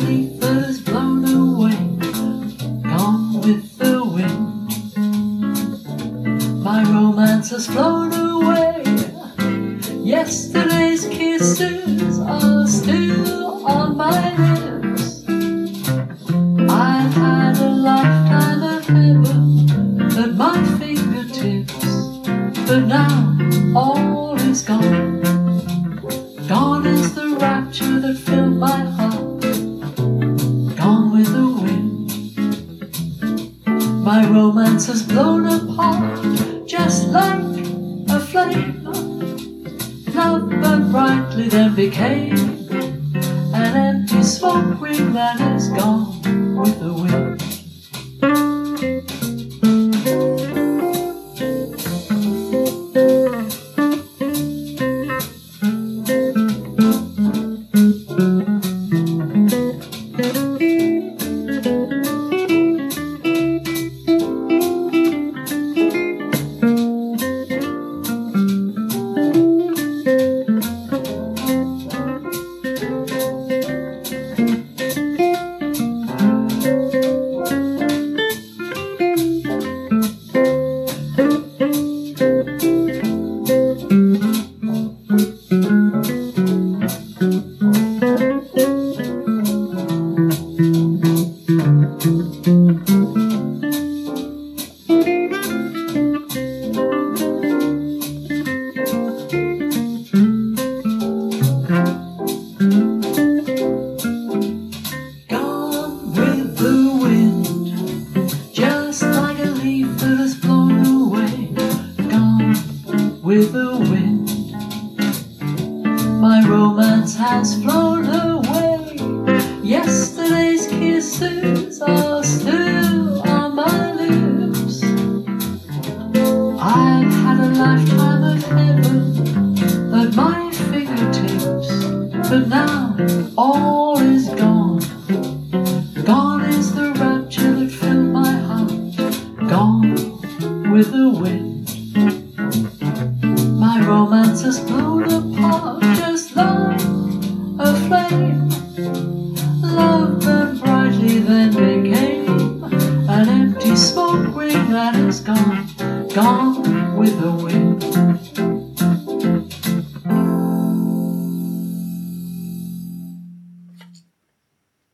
leaf blown away, gone with the wind. My romance has flown away. Yesterday's kisses are still on my lips. I've had a lifetime of heaven at my fingertips, but now all is gone. Gone My romance has blown apart, just like a flame. Love burned brightly, then became an empty smoke ring that is gone with the wind. Has flown away. Yesterday's kisses are still on my lips. I've had a lifetime of heaven at my fingertips, but now all is gone. Gone is the rapture that filled my heart, gone with the wind. My romance has blown apart. that it's gone, gone with the wind.